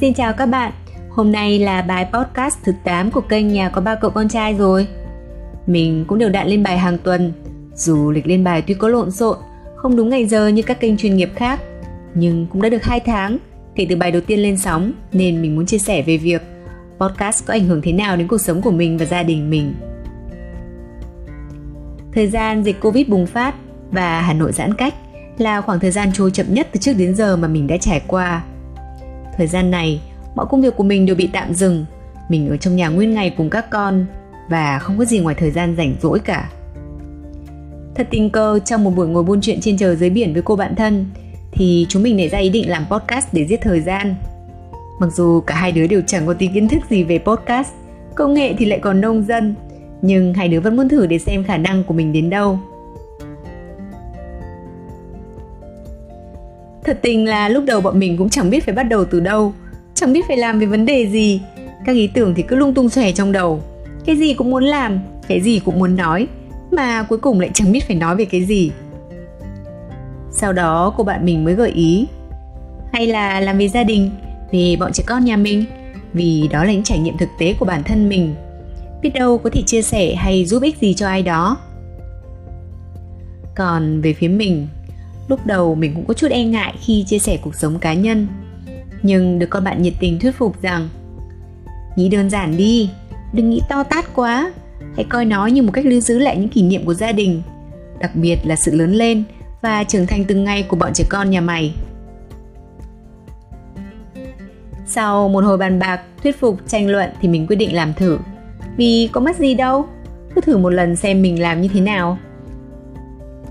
Xin chào các bạn, hôm nay là bài podcast thứ 8 của kênh Nhà có ba cậu con trai rồi. Mình cũng đều đặn lên bài hàng tuần, dù lịch lên bài tuy có lộn xộn, không đúng ngày giờ như các kênh chuyên nghiệp khác, nhưng cũng đã được 2 tháng kể từ bài đầu tiên lên sóng nên mình muốn chia sẻ về việc podcast có ảnh hưởng thế nào đến cuộc sống của mình và gia đình mình. Thời gian dịch Covid bùng phát và Hà Nội giãn cách là khoảng thời gian trôi chậm nhất từ trước đến giờ mà mình đã trải qua. Thời gian này, mọi công việc của mình đều bị tạm dừng. Mình ở trong nhà nguyên ngày cùng các con và không có gì ngoài thời gian rảnh rỗi cả. Thật tình cờ trong một buổi ngồi buôn chuyện trên trời dưới biển với cô bạn thân thì chúng mình nảy ra ý định làm podcast để giết thời gian. Mặc dù cả hai đứa đều chẳng có tí kiến thức gì về podcast, công nghệ thì lại còn nông dân, nhưng hai đứa vẫn muốn thử để xem khả năng của mình đến đâu. Thật tình là lúc đầu bọn mình cũng chẳng biết phải bắt đầu từ đâu, chẳng biết phải làm về vấn đề gì. Các ý tưởng thì cứ lung tung xòe trong đầu. Cái gì cũng muốn làm, cái gì cũng muốn nói, mà cuối cùng lại chẳng biết phải nói về cái gì. Sau đó cô bạn mình mới gợi ý Hay là làm về gia đình, về bọn trẻ con nhà mình Vì đó là những trải nghiệm thực tế của bản thân mình Biết đâu có thể chia sẻ hay giúp ích gì cho ai đó Còn về phía mình Lúc đầu mình cũng có chút e ngại khi chia sẻ cuộc sống cá nhân Nhưng được con bạn nhiệt tình thuyết phục rằng Nghĩ đơn giản đi, đừng nghĩ to tát quá Hãy coi nó như một cách lưu giữ lại những kỷ niệm của gia đình Đặc biệt là sự lớn lên và trưởng thành từng ngày của bọn trẻ con nhà mày. Sau một hồi bàn bạc, thuyết phục, tranh luận thì mình quyết định làm thử. Vì có mất gì đâu, cứ thử một lần xem mình làm như thế nào.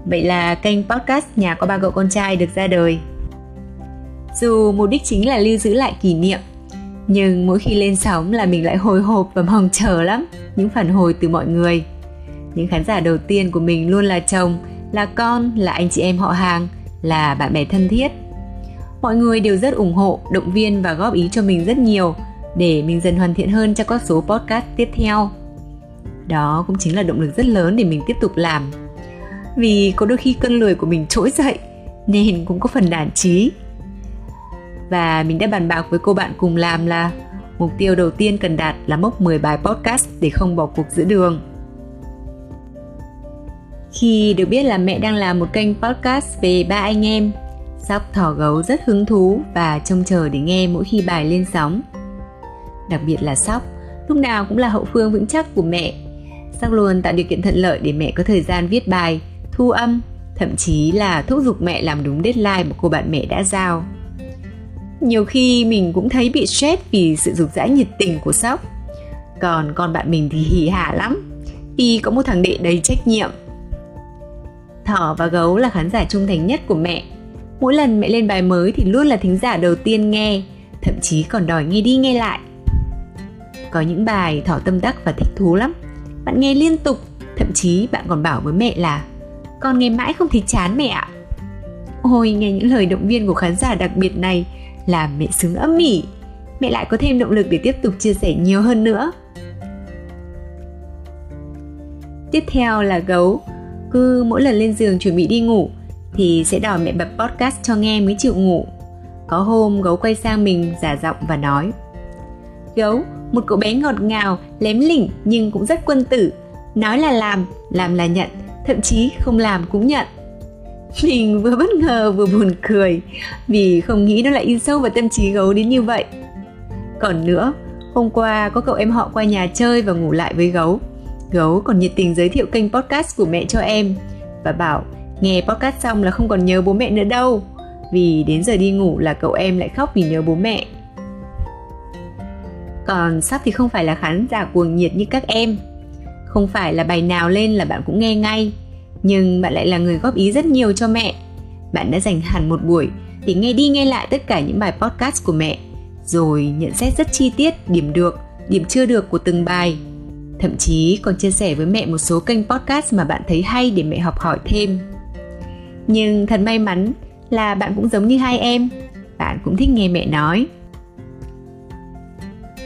Vậy là kênh podcast Nhà có ba cậu con trai được ra đời. Dù mục đích chính là lưu giữ lại kỷ niệm, nhưng mỗi khi lên sóng là mình lại hồi hộp và mong chờ lắm những phản hồi từ mọi người. Những khán giả đầu tiên của mình luôn là chồng, là con, là anh chị em họ hàng, là bạn bè thân thiết. Mọi người đều rất ủng hộ, động viên và góp ý cho mình rất nhiều để mình dần hoàn thiện hơn cho các số podcast tiếp theo. Đó cũng chính là động lực rất lớn để mình tiếp tục làm. Vì có đôi khi cơn lười của mình trỗi dậy nên cũng có phần nản trí. Và mình đã bàn bạc với cô bạn cùng làm là mục tiêu đầu tiên cần đạt là mốc 10 bài podcast để không bỏ cuộc giữa đường khi được biết là mẹ đang làm một kênh podcast về ba anh em, Sóc thỏ gấu rất hứng thú và trông chờ để nghe mỗi khi bài lên sóng. Đặc biệt là Sóc, lúc nào cũng là hậu phương vững chắc của mẹ. Sóc luôn tạo điều kiện thuận lợi để mẹ có thời gian viết bài, thu âm, thậm chí là thúc giục mẹ làm đúng deadline mà cô bạn mẹ đã giao. Nhiều khi mình cũng thấy bị stress vì sự dục dã nhiệt tình của Sóc. Còn con bạn mình thì hỉ hả lắm, vì có một thằng đệ đầy trách nhiệm Thỏ và gấu là khán giả trung thành nhất của mẹ. Mỗi lần mẹ lên bài mới thì luôn là thính giả đầu tiên nghe, thậm chí còn đòi nghe đi nghe lại. Có những bài thỏ tâm đắc và thích thú lắm. Bạn nghe liên tục, thậm chí bạn còn bảo với mẹ là con nghe mãi không thấy chán mẹ ạ. Ôi, nghe những lời động viên của khán giả đặc biệt này làm mẹ sướng ấm mỉ. Mẹ lại có thêm động lực để tiếp tục chia sẻ nhiều hơn nữa. Tiếp theo là gấu, cứ mỗi lần lên giường chuẩn bị đi ngủ thì sẽ đòi mẹ bật podcast cho nghe mới chịu ngủ. Có hôm gấu quay sang mình giả giọng và nói Gấu, một cậu bé ngọt ngào, lém lỉnh nhưng cũng rất quân tử. Nói là làm, làm là nhận, thậm chí không làm cũng nhận. Mình vừa bất ngờ vừa buồn cười vì không nghĩ nó lại in sâu vào tâm trí gấu đến như vậy. Còn nữa, hôm qua có cậu em họ qua nhà chơi và ngủ lại với gấu Gấu còn nhiệt tình giới thiệu kênh podcast của mẹ cho em và bảo nghe podcast xong là không còn nhớ bố mẹ nữa đâu vì đến giờ đi ngủ là cậu em lại khóc vì nhớ bố mẹ. Còn sắp thì không phải là khán giả cuồng nhiệt như các em. Không phải là bài nào lên là bạn cũng nghe ngay, nhưng bạn lại là người góp ý rất nhiều cho mẹ. Bạn đã dành hẳn một buổi để nghe đi nghe lại tất cả những bài podcast của mẹ, rồi nhận xét rất chi tiết điểm được, điểm chưa được của từng bài. Thậm chí còn chia sẻ với mẹ một số kênh podcast mà bạn thấy hay để mẹ học hỏi thêm. Nhưng thật may mắn là bạn cũng giống như hai em bạn cũng thích nghe mẹ nói.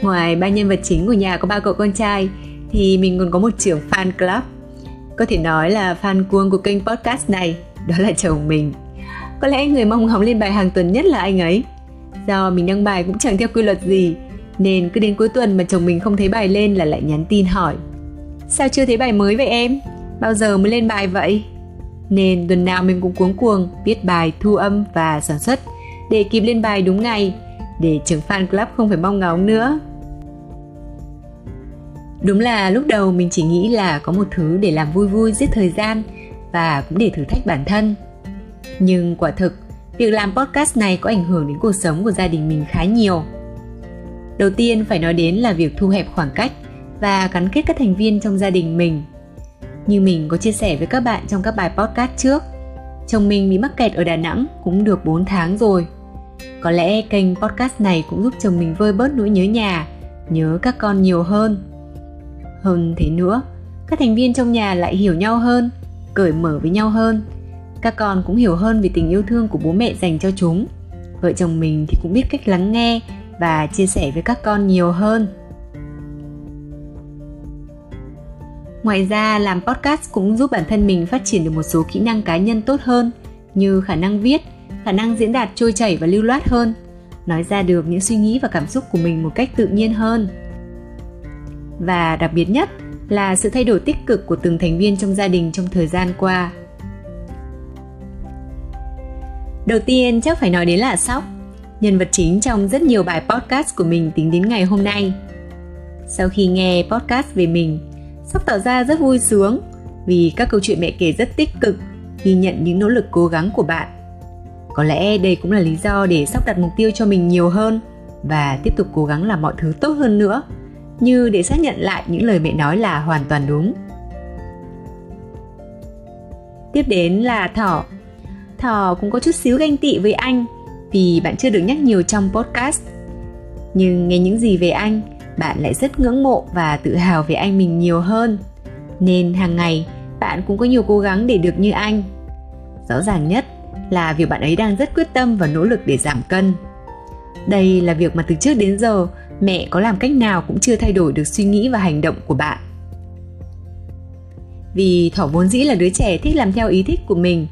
Ngoài ba nhân vật chính của nhà có ba cậu con trai thì mình còn có một trưởng fan club có thể nói là fan cuồng của kênh podcast này đó là chồng mình có lẽ người mong hóng lên bài hàng tuần nhất là anh ấy Do mình đăng bài cũng chẳng theo quy luật gì, nên cứ đến cuối tuần mà chồng mình không thấy bài lên là lại nhắn tin hỏi Sao chưa thấy bài mới vậy em? Bao giờ mới lên bài vậy? Nên tuần nào mình cũng cuống cuồng viết bài thu âm và sản xuất để kịp lên bài đúng ngày, để trưởng fan club không phải mong ngóng nữa. Đúng là lúc đầu mình chỉ nghĩ là có một thứ để làm vui vui giết thời gian và cũng để thử thách bản thân. Nhưng quả thực, việc làm podcast này có ảnh hưởng đến cuộc sống của gia đình mình khá nhiều. Đầu tiên phải nói đến là việc thu hẹp khoảng cách và gắn kết các thành viên trong gia đình mình. Như mình có chia sẻ với các bạn trong các bài podcast trước, chồng mình bị mắc kẹt ở Đà Nẵng cũng được 4 tháng rồi. Có lẽ kênh podcast này cũng giúp chồng mình vơi bớt nỗi nhớ nhà, nhớ các con nhiều hơn. Hơn thế nữa, các thành viên trong nhà lại hiểu nhau hơn, cởi mở với nhau hơn. Các con cũng hiểu hơn về tình yêu thương của bố mẹ dành cho chúng. Vợ chồng mình thì cũng biết cách lắng nghe và chia sẻ với các con nhiều hơn. Ngoài ra, làm podcast cũng giúp bản thân mình phát triển được một số kỹ năng cá nhân tốt hơn như khả năng viết, khả năng diễn đạt trôi chảy và lưu loát hơn, nói ra được những suy nghĩ và cảm xúc của mình một cách tự nhiên hơn. Và đặc biệt nhất là sự thay đổi tích cực của từng thành viên trong gia đình trong thời gian qua. Đầu tiên chắc phải nói đến là Sóc, nhân vật chính trong rất nhiều bài podcast của mình tính đến ngày hôm nay. Sau khi nghe podcast về mình, Sóc tỏ ra rất vui sướng vì các câu chuyện mẹ kể rất tích cực, ghi nhận những nỗ lực cố gắng của bạn. Có lẽ đây cũng là lý do để Sóc đặt mục tiêu cho mình nhiều hơn và tiếp tục cố gắng làm mọi thứ tốt hơn nữa, như để xác nhận lại những lời mẹ nói là hoàn toàn đúng. Tiếp đến là Thỏ. Thỏ cũng có chút xíu ganh tị với anh vì bạn chưa được nhắc nhiều trong podcast. Nhưng nghe những gì về anh, bạn lại rất ngưỡng mộ và tự hào về anh mình nhiều hơn nên hàng ngày bạn cũng có nhiều cố gắng để được như anh rõ ràng nhất là việc bạn ấy đang rất quyết tâm và nỗ lực để giảm cân đây là việc mà từ trước đến giờ, mẹ có làm cách nào cũng chưa thay đổi được suy nghĩ và hành động của bạn vì thỏ vốn dĩ là đứa trẻ thích làm theo ý thích của mình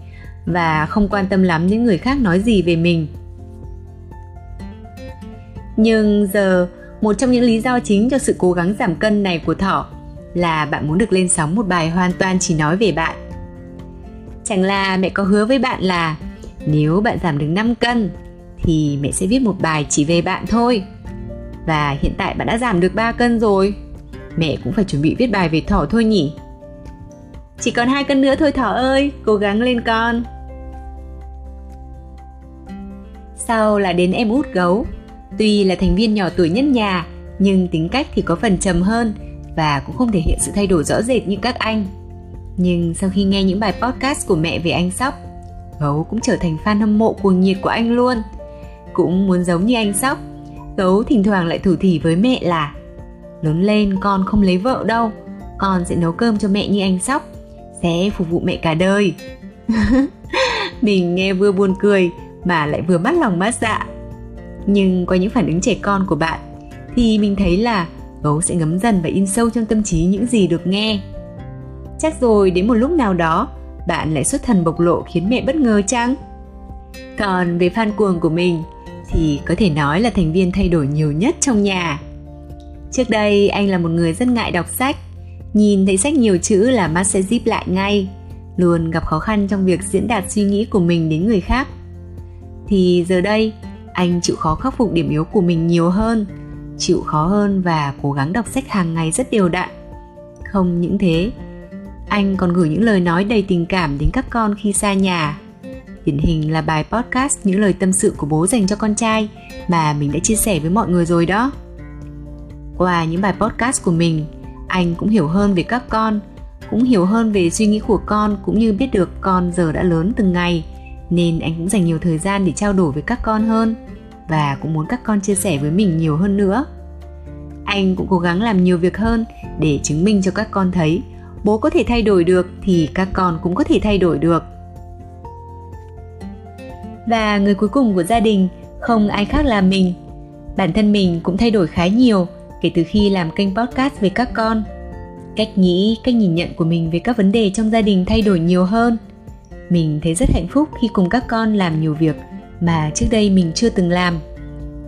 và không quan tâm lắm những người khác nói gì về mình nhưng giờ, một trong những lý do chính cho sự cố gắng giảm cân này của Thỏ là bạn muốn được lên sóng một bài hoàn toàn chỉ nói về bạn. Chẳng là mẹ có hứa với bạn là nếu bạn giảm được 5 cân thì mẹ sẽ viết một bài chỉ về bạn thôi. Và hiện tại bạn đã giảm được 3 cân rồi. Mẹ cũng phải chuẩn bị viết bài về Thỏ thôi nhỉ. Chỉ còn hai cân nữa thôi Thỏ ơi, cố gắng lên con. Sau là đến em út gấu Tuy là thành viên nhỏ tuổi nhất nhà, nhưng tính cách thì có phần trầm hơn và cũng không thể hiện sự thay đổi rõ rệt như các anh. Nhưng sau khi nghe những bài podcast của mẹ về anh Sóc, Gấu cũng trở thành fan hâm mộ cuồng nhiệt của anh luôn. Cũng muốn giống như anh Sóc, Gấu thỉnh thoảng lại thủ thỉ với mẹ là Lớn lên con không lấy vợ đâu, con sẽ nấu cơm cho mẹ như anh Sóc, sẽ phục vụ mẹ cả đời. Mình nghe vừa buồn cười mà lại vừa bắt lòng mát dạ. Nhưng qua những phản ứng trẻ con của bạn thì mình thấy là gấu sẽ ngấm dần và in sâu trong tâm trí những gì được nghe. Chắc rồi đến một lúc nào đó bạn lại xuất thần bộc lộ khiến mẹ bất ngờ chăng? Còn về fan cuồng của mình thì có thể nói là thành viên thay đổi nhiều nhất trong nhà. Trước đây, anh là một người rất ngại đọc sách. Nhìn thấy sách nhiều chữ là mắt sẽ díp lại ngay, luôn gặp khó khăn trong việc diễn đạt suy nghĩ của mình đến người khác. Thì giờ đây, anh chịu khó khắc phục điểm yếu của mình nhiều hơn, chịu khó hơn và cố gắng đọc sách hàng ngày rất đều đặn. Không những thế, anh còn gửi những lời nói đầy tình cảm đến các con khi xa nhà điển hình là bài podcast những lời tâm sự của bố dành cho con trai mà mình đã chia sẻ với mọi người rồi đó. Qua những bài podcast của mình, anh cũng hiểu hơn về các con, cũng hiểu hơn về suy nghĩ của con cũng như biết được con giờ đã lớn từng ngày, nên anh cũng dành nhiều thời gian để trao đổi với các con hơn và cũng muốn các con chia sẻ với mình nhiều hơn nữa. Anh cũng cố gắng làm nhiều việc hơn để chứng minh cho các con thấy bố có thể thay đổi được thì các con cũng có thể thay đổi được và người cuối cùng của gia đình, không ai khác là mình. Bản thân mình cũng thay đổi khá nhiều kể từ khi làm kênh podcast về các con. Cách nghĩ, cách nhìn nhận của mình về các vấn đề trong gia đình thay đổi nhiều hơn. Mình thấy rất hạnh phúc khi cùng các con làm nhiều việc mà trước đây mình chưa từng làm,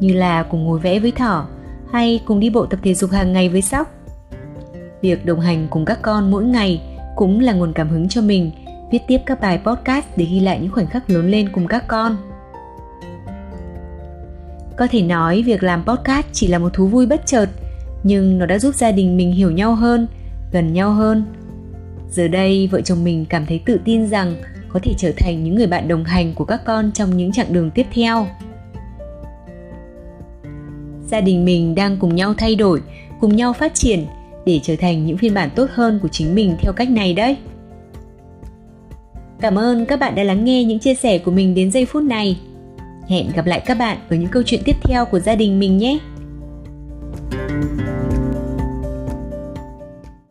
như là cùng ngồi vẽ với thỏ hay cùng đi bộ tập thể dục hàng ngày với sóc. Việc đồng hành cùng các con mỗi ngày cũng là nguồn cảm hứng cho mình viết tiếp các bài podcast để ghi lại những khoảnh khắc lớn lên cùng các con. Có thể nói việc làm podcast chỉ là một thú vui bất chợt, nhưng nó đã giúp gia đình mình hiểu nhau hơn, gần nhau hơn. Giờ đây, vợ chồng mình cảm thấy tự tin rằng có thể trở thành những người bạn đồng hành của các con trong những chặng đường tiếp theo. Gia đình mình đang cùng nhau thay đổi, cùng nhau phát triển để trở thành những phiên bản tốt hơn của chính mình theo cách này đấy. Cảm ơn các bạn đã lắng nghe những chia sẻ của mình đến giây phút này. Hẹn gặp lại các bạn ở những câu chuyện tiếp theo của gia đình mình nhé.